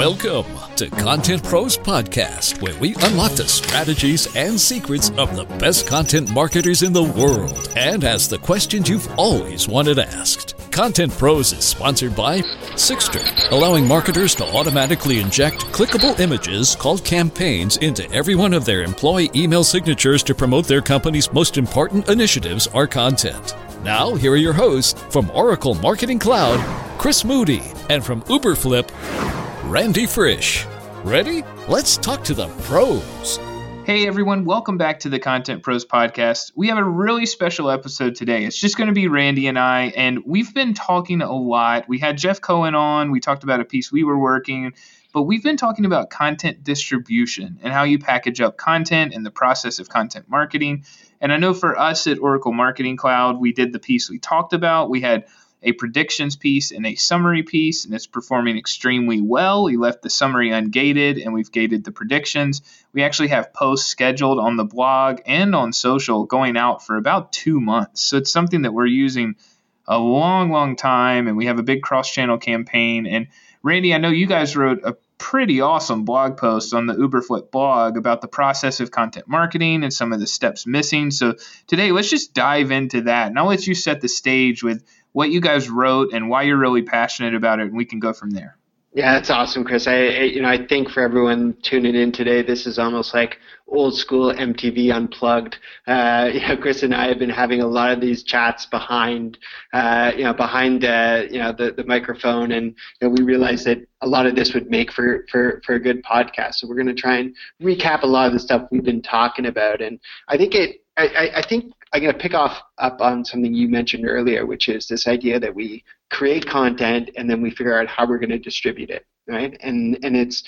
Welcome to Content Pros Podcast, where we unlock the strategies and secrets of the best content marketers in the world and ask the questions you've always wanted asked. Content Pros is sponsored by Sigstr, allowing marketers to automatically inject clickable images called campaigns into every one of their employee email signatures to promote their company's most important initiatives or content. Now, here are your hosts from Oracle Marketing Cloud, Chris Moody, and from Uberflip, Randy Frisch. Ready? Let's talk to the pros. Hey everyone, welcome back to the Content Pros Podcast. We have a really special episode today. It's just going to be Randy and I, and we've been talking a lot. We had Jeff Cohen on, we talked about a piece we were working, but we've been talking about content distribution and how you package up content and the process of content marketing. And I know for us at Oracle Marketing Cloud, we did the piece we talked about. We had a predictions piece and a summary piece, and it's performing extremely well. We left the summary ungated and we've gated the predictions. We actually have posts scheduled on the blog and on social going out for about two months. So it's something that we're using a long, long time, and we have a big cross channel campaign. And Randy, I know you guys wrote a pretty awesome blog post on the Uberflip blog about the process of content marketing and some of the steps missing. So today, let's just dive into that. And I'll let you set the stage with what you guys wrote and why you're really passionate about it, and we can go from there. Yeah, that's awesome, Chris. I, I, you know I think for everyone tuning in today, this is almost like old school MTV Unplugged. Uh, you know, Chris and I have been having a lot of these chats behind, uh, you know, behind uh, you know the, the microphone, and you know, we realized that a lot of this would make for for for a good podcast. So we're going to try and recap a lot of the stuff we've been talking about, and I think it. I, I think I'm going to pick off up on something you mentioned earlier, which is this idea that we create content and then we figure out how we're going to distribute it, right? And and it's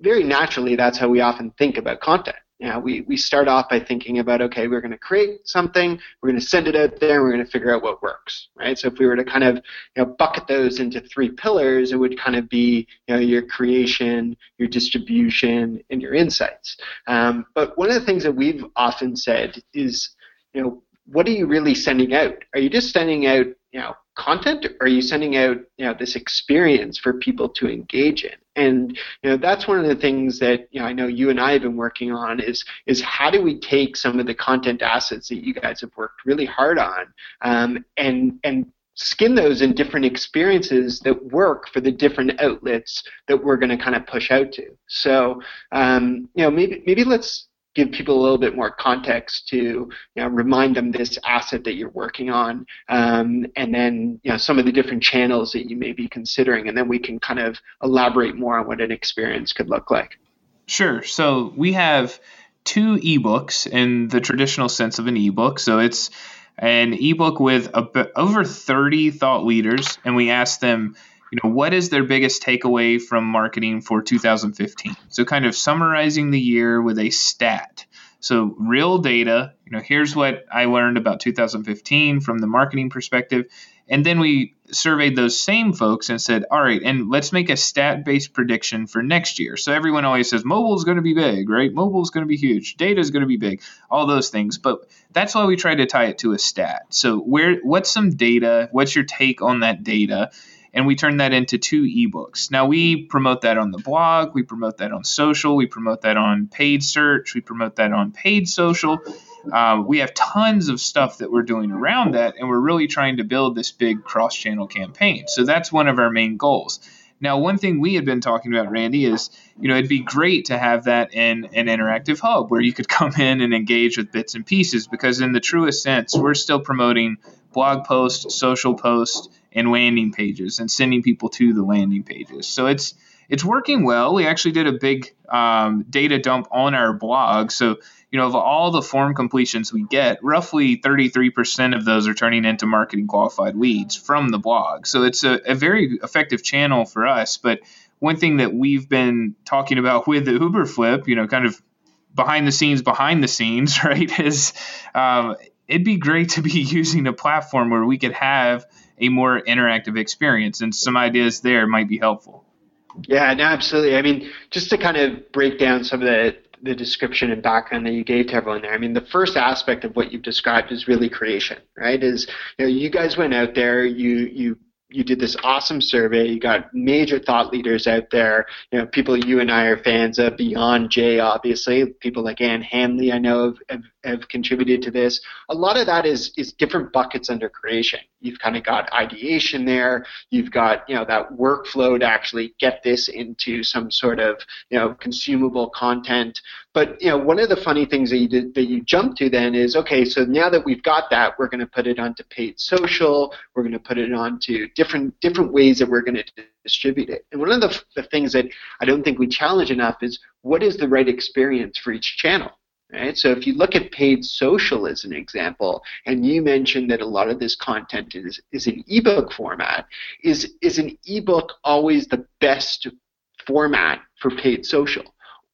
very naturally that's how we often think about content. You know, we, we start off by thinking about okay, we're going to create something, we're going to send it out there, and we're going to figure out what works, right? So if we were to kind of you know bucket those into three pillars, it would kind of be you know your creation, your distribution, and your insights. Um, but one of the things that we've often said is you know, what are you really sending out? Are you just sending out, you know, content or are you sending out, you know, this experience for people to engage in? And you know, that's one of the things that, you know, I know you and I have been working on is is how do we take some of the content assets that you guys have worked really hard on um, and and skin those in different experiences that work for the different outlets that we're going to kind of push out to. So, um, you know, maybe maybe let's give people a little bit more context to you know, remind them this asset that you're working on, um, and then you know some of the different channels that you may be considering, and then we can kind of elaborate more on what an experience could look like. Sure. So we have two ebooks in the traditional sense of an ebook. So it's an ebook with over 30 thought leaders, and we ask them you know, what is their biggest takeaway from marketing for 2015? So, kind of summarizing the year with a stat. So, real data, you know, here's what I learned about 2015 from the marketing perspective. And then we surveyed those same folks and said, all right, and let's make a stat based prediction for next year. So everyone always says mobile is going to be big, right? Mobile is going to be huge. Data is going to be big, all those things. But that's why we try to tie it to a stat. So where, what's some data? What's your take on that data? And we turn that into two ebooks. Now we promote that on the blog, we promote that on social, we promote that on paid search, we promote that on paid social. Uh, we have tons of stuff that we're doing around that, and we're really trying to build this big cross channel campaign. So that's one of our main goals. Now, one thing we had been talking about, Randy, is you know it'd be great to have that in an interactive hub where you could come in and engage with bits and pieces because in the truest sense, we're still promoting blog posts, social posts, and landing pages and sending people to the landing pages. So it's it's working well. We actually did a big um, data dump on our blog. So, you know, of all the form completions we get, roughly 33% of those are turning into marketing qualified leads from the blog. So it's a, a very effective channel for us. But one thing that we've been talking about with the Uberflip, you know, kind of behind the scenes, behind the scenes, right, is um, it'd be great to be using a platform where we could have a more interactive experience, and some ideas there might be helpful. Yeah, no, absolutely. I mean, just to kind of break down some of the the description and background that you gave to everyone there. I mean, the first aspect of what you've described is really creation, right? Is you know, you guys went out there, you you you did this awesome survey. You got major thought leaders out there. You know, people you and I are fans of. Beyond Jay, obviously, people like Ann Handley, I know, have, have, have contributed to this. A lot of that is is different buckets under creation. You've kind of got ideation there. You've got you know that workflow to actually get this into some sort of you know consumable content. But you know, one of the funny things that you did, that you jump to then is okay. So now that we've got that, we're going to put it onto paid social. We're going to put it onto different different ways that we're going to distribute it. And one of the, the things that I don't think we challenge enough is what is the right experience for each channel. Right? So if you look at paid social as an example, and you mentioned that a lot of this content is, is an ebook format, is, is an ebook always the best format for paid social?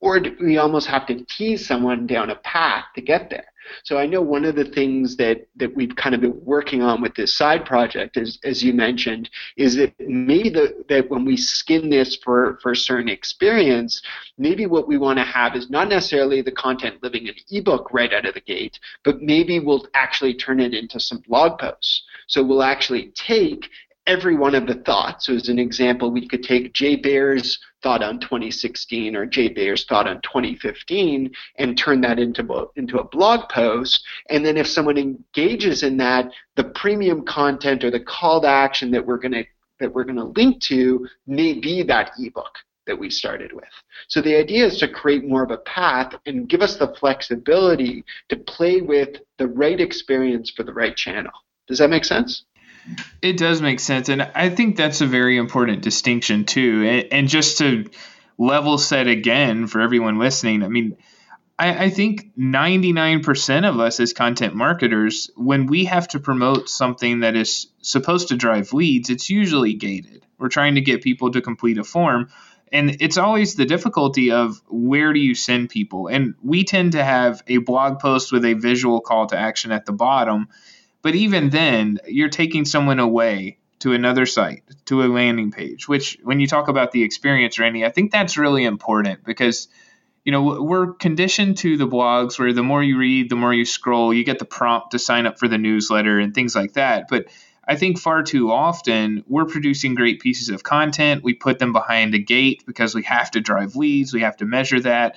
Or do we almost have to tease someone down a path to get there? So I know one of the things that, that we've kind of been working on with this side project, as, as you mentioned, is that maybe the, that when we skin this for, for a certain experience, maybe what we want to have is not necessarily the content living in ebook right out of the gate, but maybe we'll actually turn it into some blog posts. So we'll actually take every one of the thoughts. So as an example, we could take Jay Baer's thought on 2016 or Jay Baer's thought on 2015 and turn that into, into a blog post. And then if someone engages in that, the premium content or the call to action that we're going to that we're going to link to may be that ebook that we started with. So the idea is to create more of a path and give us the flexibility to play with the right experience for the right channel. Does that make sense? It does make sense, and I think that's a very important distinction too. And, and just to level set again for everyone listening, I mean, I, I think 99% of us as content marketers, when we have to promote something that is supposed to drive leads, it's usually gated. We're trying to get people to complete a form and it's always the difficulty of where do you send people and we tend to have a blog post with a visual call to action at the bottom but even then, you're taking someone away to another site, to a landing page, which when you talk about the experience, Randy, I think that's really important because you know we're conditioned to the blogs where the more you read the more you scroll you get the prompt to sign up for the newsletter and things like that. But i think far too often we're producing great pieces of content. We put them behind a gate because we have to drive leads. We have to measure that.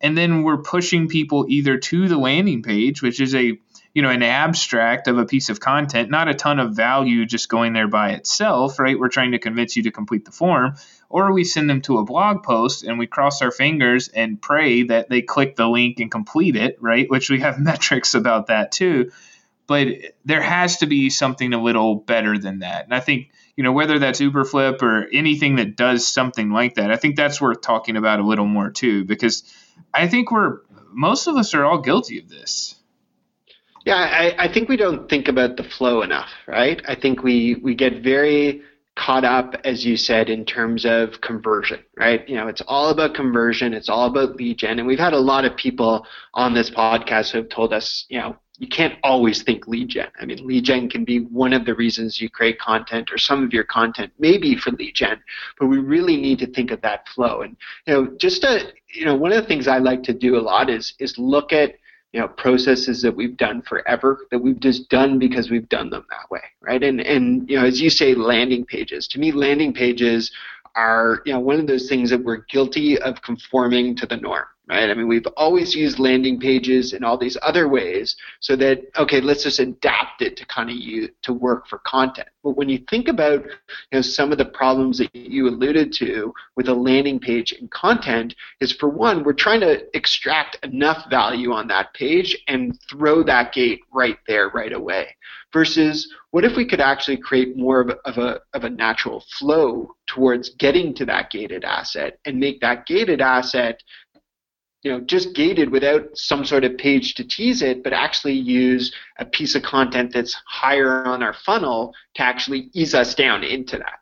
And then we're pushing people either to the landing page which is a you know an abstract of a piece of content not a ton of value just going there by itself right? We're trying to convince you to complete the form. Or we send them to a blog post and we cross our fingers and pray that they click the link and complete it right? Which we have metrics about that too. But there has to be something a little better than that. And i think you know whether that's uberflip or anything that does something like that i think that's worth talking about a little more too because i think we're most of us are all guilty of this yeah, I, I think we don't think about the flow enough, right? I think we, we get very caught up, as you said, in terms of conversion, right? You know, it's all about conversion, it's all about lead gen. And we've had a lot of people on this podcast who have told us, you know, you can't always think lead gen. I mean, lead gen can be one of the reasons you create content, or some of your content may be for lead gen, but we really need to think of that flow. And you know, just to, you know, one of the things I like to do a lot is is look at you know processes that we've done forever that we've just done because we've done them that way right? And and you know as you say landing pages. To me landing pages are you know one of those things that we're guilty of conforming to the norm right? I mean, we've always used landing pages and all these other ways so that, okay, let's just adapt it to kind of you to work for content. But when you think about, you know, some of the problems that you alluded to with a landing page and content is for one, we're trying to extract enough value on that page and throw that gate right there right away. Versus what if we could actually create more of of a, of a natural flow towards getting to that gated asset and make that gated asset you know, just gated without some sort of page to tease it, but actually use a piece of content that's higher on our funnel to actually ease us down into that.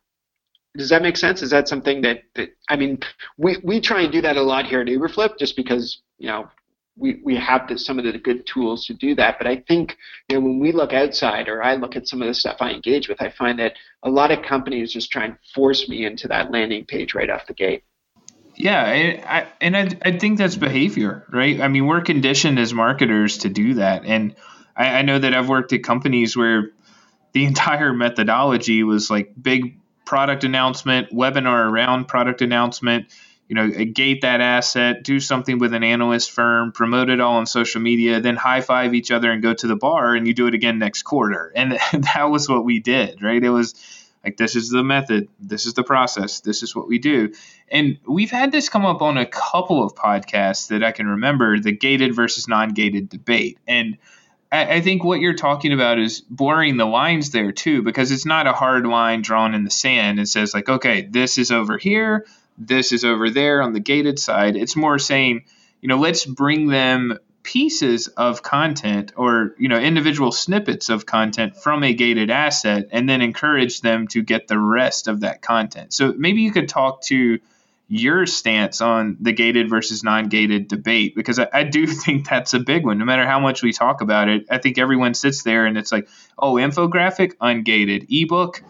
Does that make sense? Is that something that, that I mean, we, we try and do that a lot here at Uberflip just because, you know, we, we have some of the good tools to do that. But I think you know, when we look outside or I look at some of the stuff I engage with, I find that a lot of companies just try and force me into that landing page right off the gate. Yeah, I, and I, I think that's behavior, right? I mean, we're conditioned as marketers to do that, and I, I know that I've worked at companies where the entire methodology was like big product announcement, webinar around product announcement, you know, gate that asset, do something with an analyst firm, promote it all on social media, then high five each other and go to the bar and you do it again next quarter. And that was what we did, right? It was like, this is the method, this is the process, this is what we do. And we've had this come up on a couple of podcasts that I can remember the gated versus non gated debate. And I think what you're talking about is blurring the lines there too, because it's not a hard line drawn in the sand. It says, like, okay, this is over here, this is over there on the gated side. It's more saying, you know, let's bring them pieces of content or you know individual snippets of content from a gated asset and then encourage them to get the rest of that content. So maybe you could talk to your stance on the gated versus non-gated debate because I, I, do think that's a big one. No matter how much we talk about it i think everyone sits there and it's like oh infographic ungated. Ebook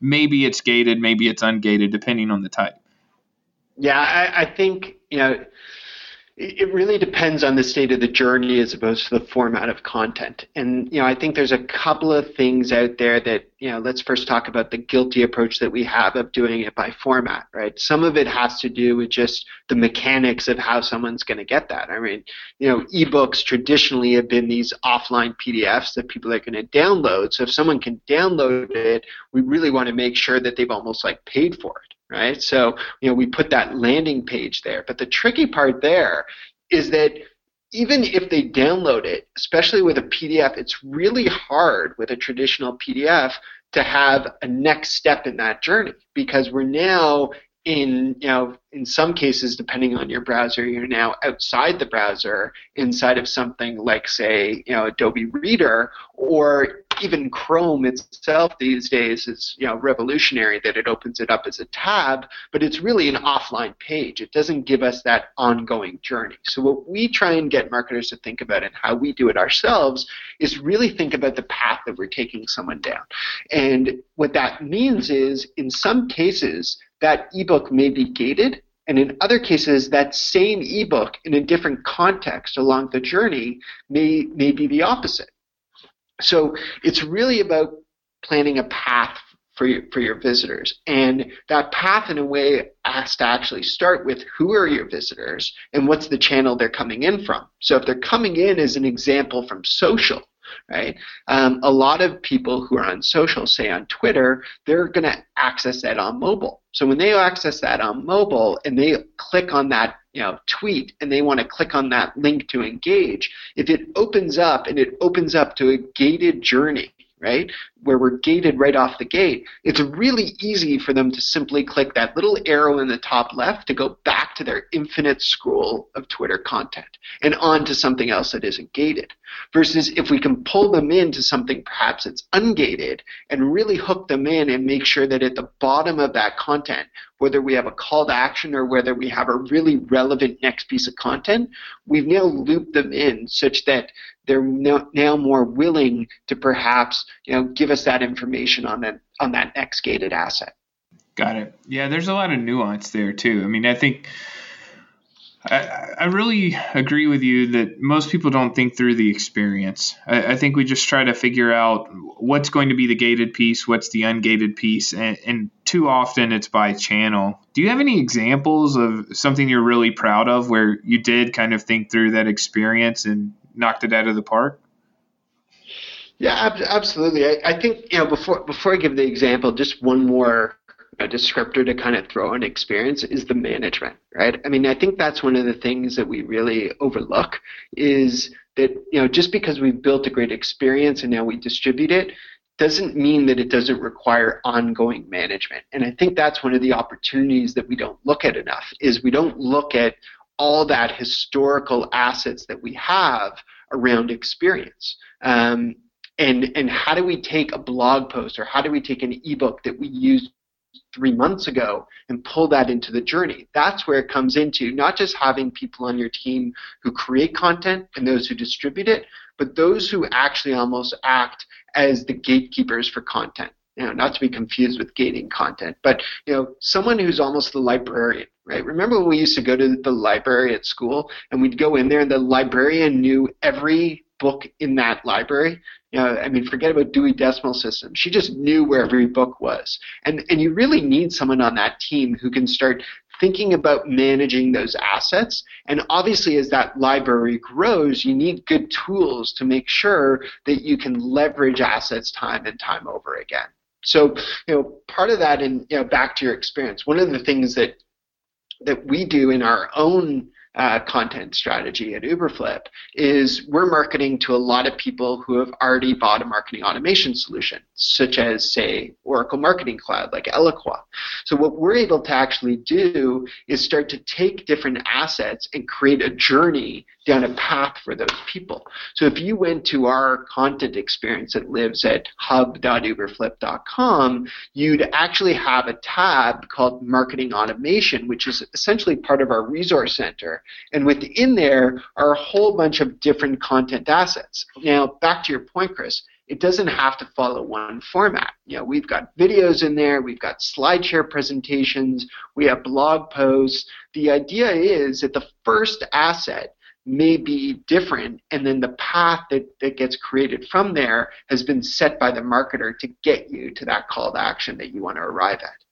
maybe it's gated maybe it's ungated depending on the type. Yeah, I, I think you know it really depends on the state of the journey as opposed to the format of content. And you know, I think there's a couple of things out there that you know. Let's first talk about the guilty approach that we have of doing it by format, right? Some of it has to do with just the mechanics of how someone's going to get that. I mean, you know, ebooks traditionally have been these offline PDFs that people are going to download. So if someone can download it, we really want to make sure that they've almost like paid for it right? So, you know, we put that landing page there. But the tricky part there is that even if they download it, especially with a PDF, it's really hard with a traditional PDF to have a next step in that journey because we're now in you know in some cases depending on your browser you're now outside the browser inside of something like say you know adobe reader or even chrome itself these days is you know revolutionary that it opens it up as a tab but it's really an offline page. It doesn't give us that ongoing journey. So what we try and get marketers to think about and how we do it ourselves is really think about the path that we're taking someone down. And what that means is in some cases that ebook may be gated, and in other cases, that same ebook in a different context along the journey may, may be the opposite. So it's really about planning a path for your, for your visitors. And that path, in a way, has to actually start with who are your visitors and what's the channel they're coming in from. So if they're coming in as an example from social, right? Um, a lot of people who are on social, say on Twitter, they're going to access that on mobile. So when they access that on mobile and they click on that you know, tweet and they want to click on that link to engage, if it opens up and it opens up to a gated journey, right? Where we're gated right off the gate, it's really easy for them to simply click that little arrow in the top left to go back to their infinite scroll of Twitter content and on to something else that isn't gated. Versus if we can pull them into something perhaps that's ungated and really hook them in and make sure that at the bottom of that content, whether we have a call to action or whether we have a really relevant next piece of content, we've now looped them in such that they're now more willing to perhaps you know give us that information on that on that next gated asset. Got it. Yeah, there's a lot of nuance there too. I mean, I think I, I really agree with you that most people don't think through the experience. I, I, think we just try to figure out what's going to be the gated piece, what's the ungated piece, and, and too often it's by channel. Do you have any examples of something you're really proud of where you did kind of think through that experience and knocked it out of the park? Yeah, absolutely. I, I think you know before before I give the example, just one more descriptor to kind of throw an experience is the management, right? I mean, I think that's one of the things that we really overlook is that, you know, just because we've built a great experience and now we distribute it doesn't mean that it doesn't require ongoing management. And I think that's one of the opportunities that we don't look at enough is we don't look at all that historical assets that we have around experience. Um, and and how do we take a blog post or how do we take an ebook that we used three months ago and pull that into the journey. That's where it comes into not just having people on your team who create content and those who distribute it, but those who actually almost act as the gatekeepers for content. You know, not to be confused with gating content, but you know, someone who's almost the librarian, right? Remember when we used to go to the library at school and we'd go in there and the librarian knew every book in that library. You know, I mean, forget about Dewey Decimal System. She just knew where every book was. And, and you really need someone on that team who can start thinking about managing those assets. And obviously, as that library grows, you need good tools to make sure that you can leverage assets time and time over again. So, you know, part of that, and you know, back to your experience, one of the things that that we do in our own uh, content strategy at Uberflip is we're marketing to a lot of people who have already bought a marketing automation solution, such as, say, Oracle Marketing Cloud, like Eloqua. So what we're able to actually do is start to take different assets and create a journey down a path for those people. So if you went to our content experience that lives at hub.uberflip.com, you'd actually have a tab called Marketing Automation, which is essentially part of our resource center and within there are a whole bunch of different content assets. Now, back to your point, Chris, it doesn't have to follow one format. You know, we've got videos in there, we've got SlideShare presentations, we have blog posts. The idea is that the first asset may be different, and then the path that, that gets created from there has been set by the marketer to get you to that call to action that you want to arrive at.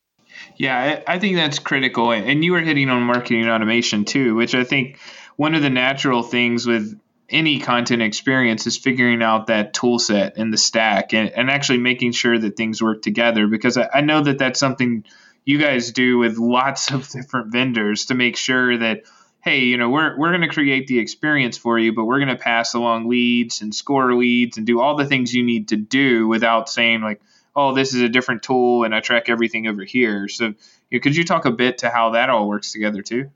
Yeah, I, think that's critical. And you were hitting on marketing automation too, which I think one of the natural things with any content experience is figuring out that tool set and the stack and, and actually making sure that things work together because I, I know that that's something you guys do with lots of different vendors to make sure that hey you know we're, we're going to create the experience for you but we're going to pass along leads and score leads and do all the things you need to do without saying like oh, this is a different tool and I track everything over here. So you know, could you talk a bit to how that all works together too?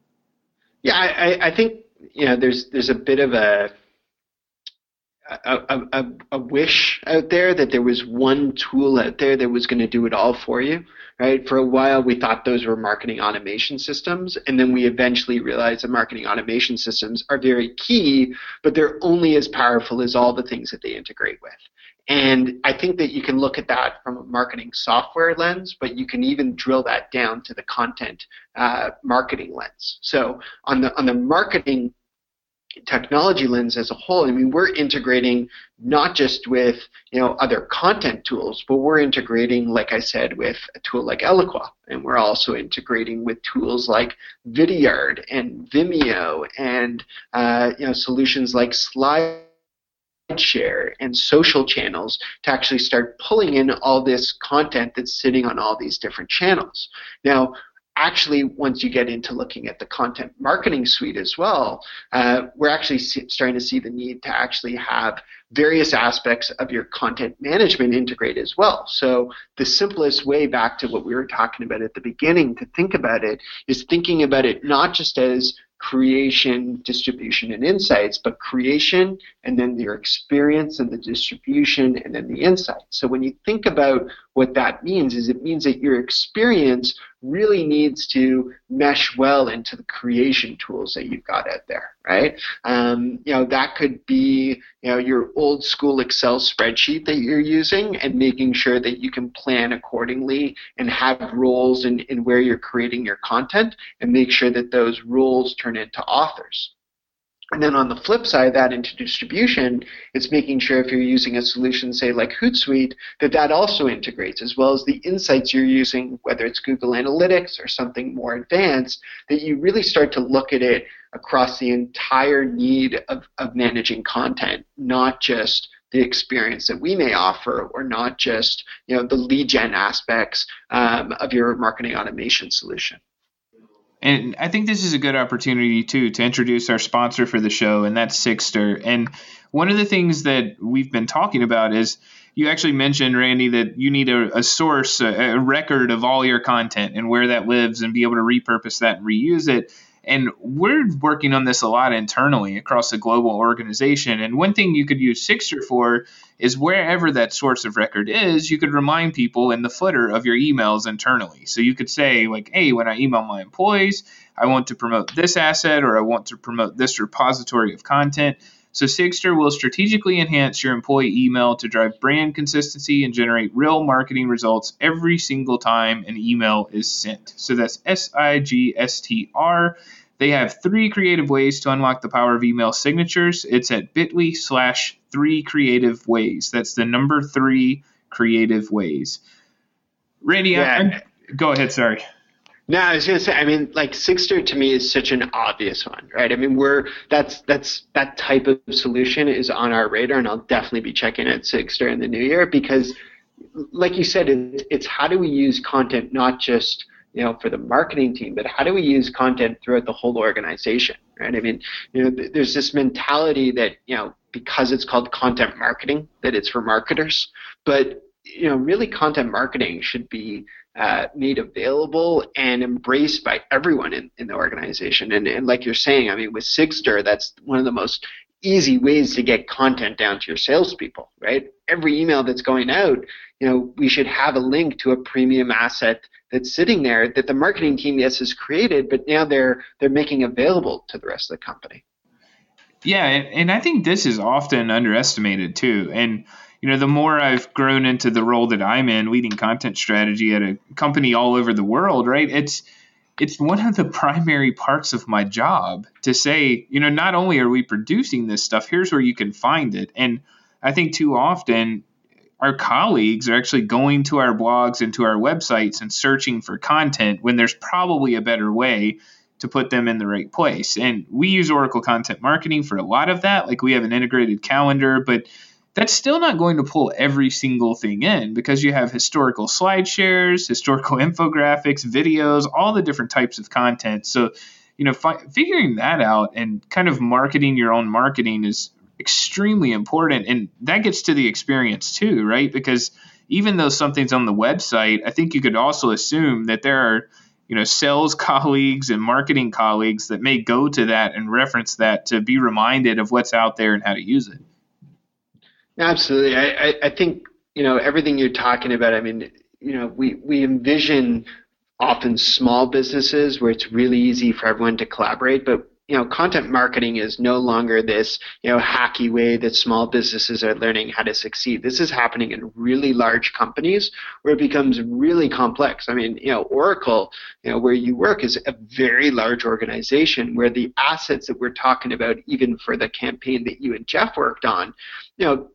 Yeah, I, I think you know there's there's a bit of a a, a, a, wish out there that there was one tool out there that was going to do it all for you, right? For a while, we thought those were marketing automation systems, and then we eventually realized that marketing automation systems are very key, but they're only as powerful as all the things that they integrate with. And I think that you can look at that from a marketing software lens, but you can even drill that down to the content uh, marketing lens. So on the on the marketing technology lens as a whole, I mean, we're integrating not just with you know other content tools, but we're integrating, like I said, with a tool like Eloqua, and we're also integrating with tools like Vidyard and Vimeo, and uh, you know solutions like Slide share and social channels to actually start pulling in all this content that's sitting on all these different channels. Now, actually, once you get into looking at the content marketing suite as well, uh, we're actually starting to see the need to actually have various aspects of your content management integrated as well. So the simplest way back to what we were talking about at the beginning to think about it is thinking about it not just as creation, distribution, and insights, but creation and then your experience and the distribution and then the insights. So when you think about what that means is it means that your experience really needs to mesh well into the creation tools that you've got out there, right? Um, you know, that could be, you know, your old school Excel spreadsheet that you're using and making sure that you can plan accordingly and have roles in, in where you're creating your content and make sure that those roles turn into authors. And then on the flip side of that into distribution, it's making sure if you're using a solution, say like Hootsuite, that that also integrates, as well as the insights you're using, whether it's Google Analytics or something more advanced, that you really start to look at it across the entire need of, of managing content, not just the experience that we may offer, or not just you know the lead gen aspects um, of your marketing automation solution. And I think this is a good opportunity too to introduce our sponsor for the show, and that's Sigstr. And one of the things that we've been talking about is you actually mentioned, Randy, that you need a, a source, a, a, record of all your content and where that lives, and be able to repurpose that and reuse it. And we're working on this a lot internally across a global organization. And one thing you could use Sigstr for is wherever that source of record is, you could remind people in the footer of your emails internally. So you could say, like, hey, when I email my employees, I want to promote this asset or I want to promote this repository of content. So Sigstr will strategically enhance your employee email to drive brand consistency and generate real marketing results every single time an email is sent. So that's S I G S T R. They have three creative ways to unlock the power of email signatures. It's at bit.ly slash three creative ways. That's the number three creative ways. Randy, yeah. go ahead. Sorry. No, I was gonna say. I mean, like Sigstr to me is such an obvious one, right? I mean, we're that's that's that type of solution is on our radar, and I'll definitely be checking out Sigstr in the new year because, like you said, it, it's how do we use content not just you know for the marketing team, but how do we use content throughout the whole organization, right? I mean, you know, th- there's this mentality that you know because it's called content marketing that it's for marketers, but you know, really content marketing should be uh, made available and embraced by everyone in, in the organization. And, and like you're saying, I mean, with Sigstr, that's one of the most easy ways to get content down to your salespeople, right? Every email that's going out, you know, we should have a link to a premium asset that's sitting there that the marketing team, yes, has created, but now they're they're making available to the rest of the company. Yeah, and, and I think this is often underestimated too. And you know, the more I've grown into the role that I'm in, leading content strategy at a company all over the world, right? It's it's one of the primary parts of my job to say, you know, not only are we producing this stuff, here's where you can find it. And I think too often our colleagues are actually going to our blogs and to our websites and searching for content when there's probably a better way to put them in the right place. And we use Oracle Content Marketing for a lot of that. Like we have an integrated calendar, but that's still not going to pull every single thing in because you have historical slide shares, historical infographics, videos, all the different types of content. So, you know, fi- figuring that out and kind of marketing your own marketing is extremely important. And that gets to the experience too, right? Because even though something's on the website, I think you could also assume that there are you know sales colleagues and marketing colleagues that may go to that and reference that to be reminded of what's out there and how to use it Absolutely. I, I, I think, you know, everything you're talking about, I mean, you know, we, we envision often small businesses where it's really easy for everyone to collaborate, but you know, content marketing is no longer this, you know, hacky way that small businesses are learning how to succeed. This is happening in really large companies where it becomes really complex. I mean, you know, Oracle, you know, where you work is a very large organization where the assets that we're talking about, even for the campaign that you and Jeff worked on, you know,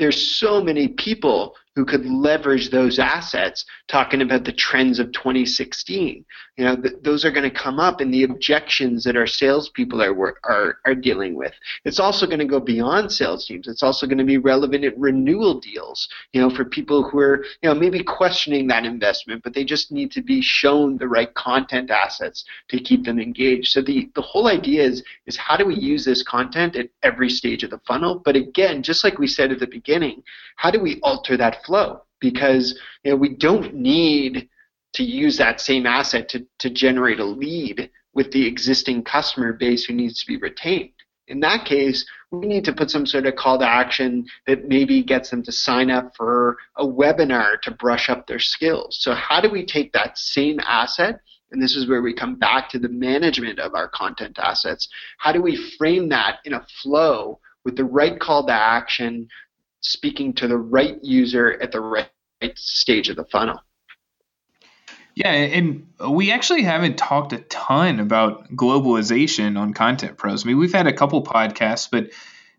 there's so many people who could leverage those assets talking about the trends of 2016 you know th- those are going to come up in the objections that our salespeople are, are are dealing with. It's also going to go beyond sales teams. It's also going to be relevant at renewal deals you know for people who are you know maybe questioning that investment but they just need to be shown the right content assets to keep them engaged. So the the whole idea is is how do we use this content at every stage of the funnel? But again just like we said at the beginning how do we alter that flow? Because you know we don't need to use that same asset to, to generate a lead with the existing customer base who needs to be retained. In that case, we need to put some sort of call to action that maybe gets them to sign up for a webinar to brush up their skills. So, how do we take that same asset? And this is where we come back to the management of our content assets. How do we frame that in a flow with the right call to action speaking to the right user at the right stage of the funnel. Yeah, and we actually haven't talked a ton about globalization on Content Pros. I mean, we've had a couple podcasts, but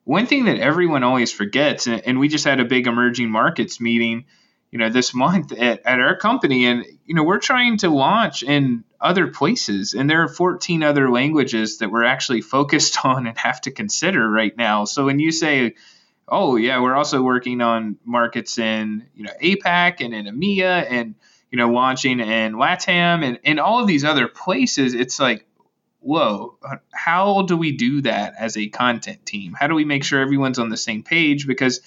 one thing that everyone always forgets, and we just had a big emerging markets meeting, you know, this month at, at our company, and you know, we're trying to launch in other places, and there are 14 other languages that we're actually focused on and have to consider right now. So when you say oh yeah, we're also working on markets in you know APAC and in EMEA and you know launching in LATAM and, and all of these other places. It's like, whoa, how do we do that as a content team? How do we make sure everyone's on the same page? Because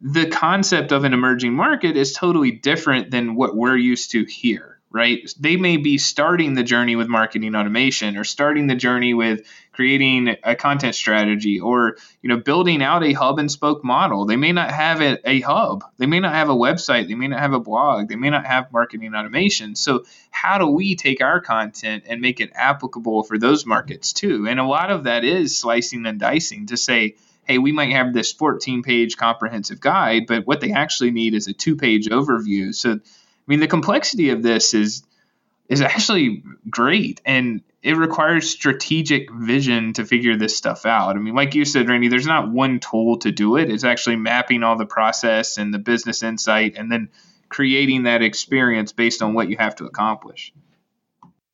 the concept of an emerging market is totally different than what we're used to here right? They may be starting the journey with marketing automation or starting the journey with creating a content strategy or, you know, building out a hub and spoke model. They may not have a, a hub. They may not have a website. They may not have a blog. They may not have marketing automation. So how do we take our content and make it applicable for those markets too? And a lot of that is slicing and dicing to say, hey, we might have this 14 page comprehensive guide, but what they actually need is a two page overview. So I mean, the complexity of this is is actually great, and it requires strategic vision to figure this stuff out. I mean, like you said, Randy, there's not one tool to do it. It's actually mapping all the process and the business insight and then creating that experience based on what you have to accomplish.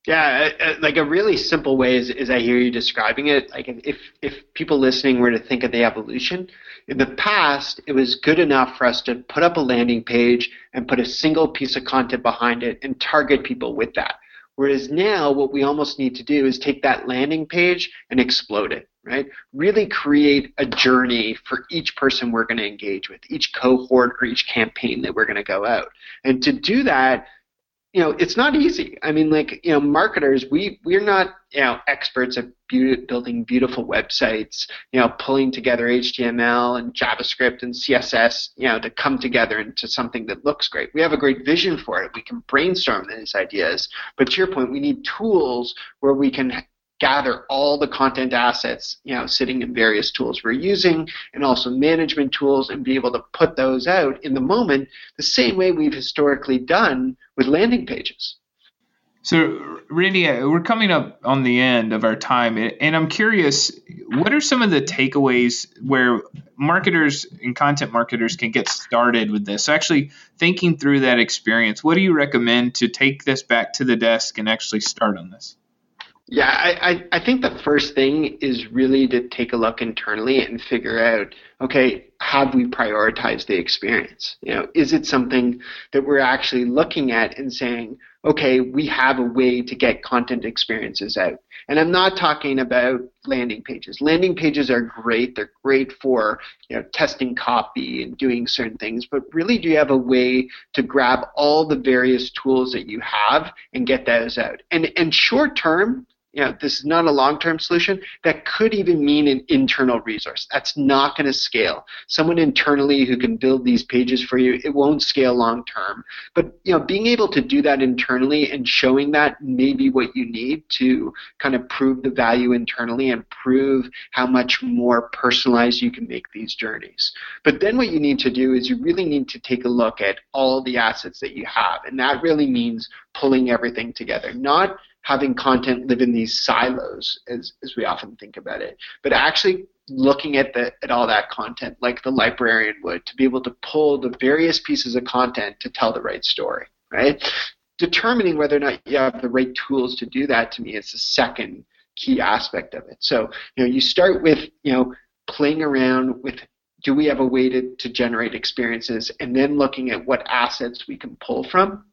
Yeah, uh, uh, like a really simple way is, is I hear you describing it. Like if if people listening were to think of the evolution, in the past it was good enough for us to put up a landing page and put a single piece of content behind it and target people with that. Whereas now what we almost need to do is take that landing page and explode it, right? Really create a journey for each person we're going to engage with, each cohort or each campaign that we're going to go out. And to do that, you know, it's not easy. I mean, like, you know, marketers, we we're not, you know, experts at be- building beautiful websites, you know, pulling together HTML and JavaScript and CSS, you know, to come together into something that looks great. We have a great vision for it. We can brainstorm these ideas. But to your point, we need tools where we can gather all the content assets, you know, sitting in various tools we're using, and also management tools, and be able to put those out in the moment the same way we've historically done with landing pages. So, Randy, uh, we're coming up on the end of our time, and I'm curious, what are some of the takeaways where marketers and content marketers can get started with this? So actually, thinking through that experience, what do you recommend to take this back to the desk and actually start on this? Yeah, I, I think the first thing is really to take a look internally and figure out, okay, have we prioritized the experience? You know, is it something that we're actually looking at and saying, okay, we have a way to get content experiences out. And I'm not talking about landing pages. Landing pages are great. They're great for you know testing copy and doing certain things. But really, do you have a way to grab all the various tools that you have and get those out? And and short term, you know, this is not a long-term solution. That could even mean an internal resource. That's not going to scale. Someone internally who can build these pages for you, it won't scale long-term. But you know, being able to do that internally and showing that may be what you need to kind of prove the value internally and prove how much more personalized you can make these journeys. But then what you need to do is you really need to take a look at all the assets that you have, and that really means pulling everything together, not having content live in these silos as, as we often think about it, but actually looking at the at all that content like the librarian would to be able to pull the various pieces of content to tell the right story, right? Determining whether or not you have the right tools to do that to me is the second key aspect of it. So, you know, you start with, you know, playing around with do we have a way to, to generate experiences and then looking at what assets we can pull from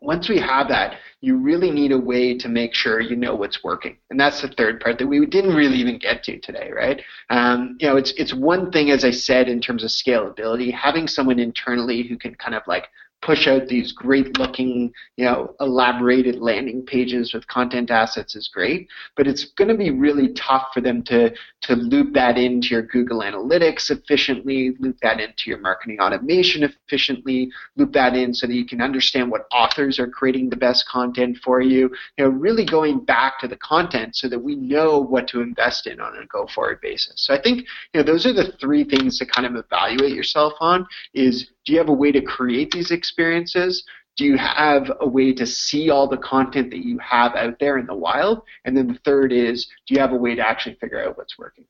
once we have that, you really need a way to make sure you know what's working, and that's the third part that we didn't really even get to today, right? Um, you know, it's it's one thing, as I said, in terms of scalability, having someone internally who can kind of like push out these great looking, you know, elaborated landing pages with content assets is great, but it's going to be really tough for them to to loop that into your Google Analytics efficiently, loop that into your marketing automation efficiently, loop that in so that you can understand what authors are creating the best content for you. You know, really going back to the content so that we know what to invest in on a go forward basis. So I think, you know, those are the three things to kind of evaluate yourself on is do you have a way to create these experiences? Do you have a way to see all the content that you have out there in the wild? And then the third is, do you have a way to actually figure out what's working?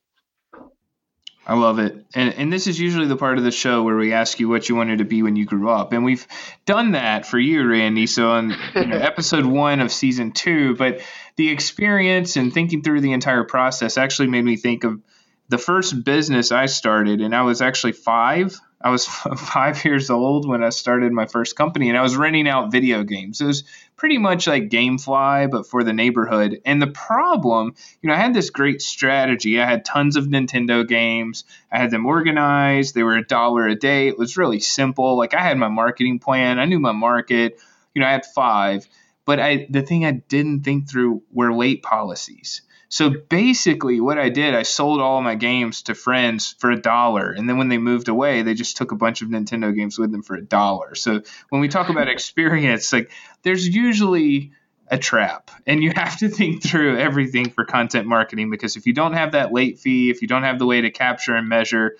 I love it. And, and this is usually the part of the show where we ask you what you wanted to be when you grew up. And we've done that for you, Randy. So on you know, episode one of season two, but the experience and thinking through the entire process actually made me think of the first business I started, and I was actually five I was five years old when I started my first company, and I was renting out video games. It was pretty much like GameFly, but for the neighborhood. And the problem, you know, I had this great strategy. I had tons of Nintendo games. I had them organized. They were a dollar a day. It was really simple. Like I had my marketing plan. I knew my market. You know, I had five. But I, the thing I didn't think through were late policies. So basically, what I did, I sold all my games to friends for a dollar, and then when they moved away, they just took a bunch of Nintendo games with them for a dollar. So when we talk about experience, like there's usually a trap, and you have to think through everything for content marketing because if you don't have that late fee, if you don't have the way to capture and measure,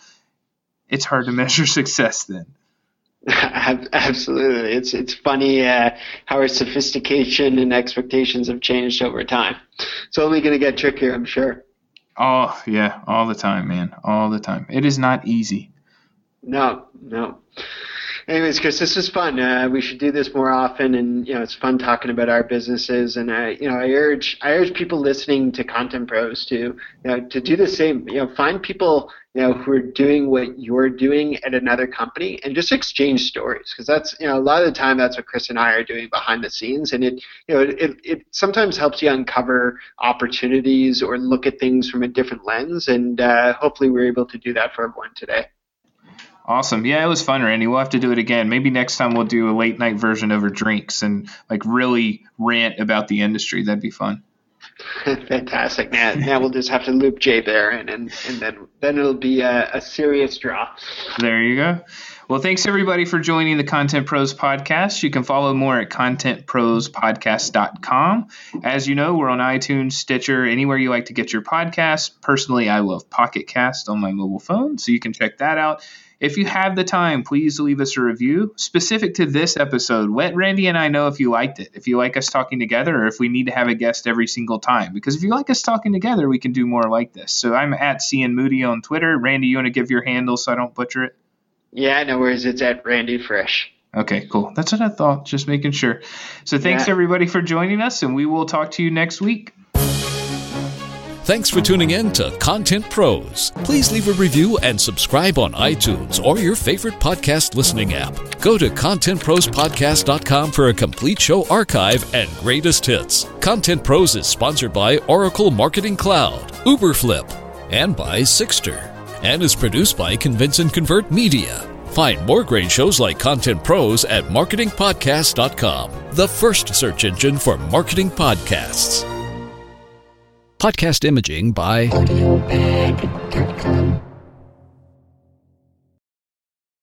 it's hard to measure success then. Absolutely, it's it's funny uh, how our sophistication and expectations have changed over time. It's only going to get trickier, I'm sure. Oh yeah, all the time, man, all the time. It is not easy. No, no anyways, Chris, this was fun. Uh, we should do this more often, and you know, it's fun talking about our businesses. And I, you know, I urge, I urge people listening to Content Pros to, you know, to do the same. You know, find people, you know, who are doing what you're doing at another company, and just exchange stories, because that's, you know, a lot of the time that's what Chris and I are doing behind the scenes, and it, you know, it, it sometimes helps you uncover opportunities or look at things from a different lens, and uh, hopefully we're able to do that for everyone today. Awesome. Yeah, it was fun, Randy. We'll have to do it again. Maybe next time we'll do a late night version over drinks and like really rant about the industry. That'd be fun. Fantastic. Now, now we'll just have to loop Jay there, and and, and then then it'll be a, a serious draw. There you go. Well, thanks everybody for joining the Content Pros podcast. You can follow more at contentprospodcast.com. As you know, we're on iTunes, Stitcher, anywhere you like to get your podcasts. Personally, I love Pocket Cast on my mobile phone, so you can check that out. If you have the time, please leave us a review specific to this episode. Let Randy and I know if you liked it, if you like us talking together, or if we need to have a guest every single time. Because if you like us talking together, we can do more like this. So I'm at CN Moody on Twitter. Randy, you want to give your handle so I don't butcher it? Yeah, no worries. It's at Randy Frisch. Okay, cool. That's what I thought. Just making sure. So thanks yeah. everybody for joining us, and we will talk to you next week. Thanks for tuning in to Content Pros. Please leave a review and subscribe on iTunes or your favorite podcast listening app. Go to contentprospodcast.com for a complete show archive and greatest hits. Content Pros is sponsored by Oracle Marketing Cloud, Uberflip, and by Sigstr, and is produced by Convince and Convert Media. Find more great shows like Content Pros at marketingpodcast.com, the first search engine for marketing podcasts. Podcast imaging by.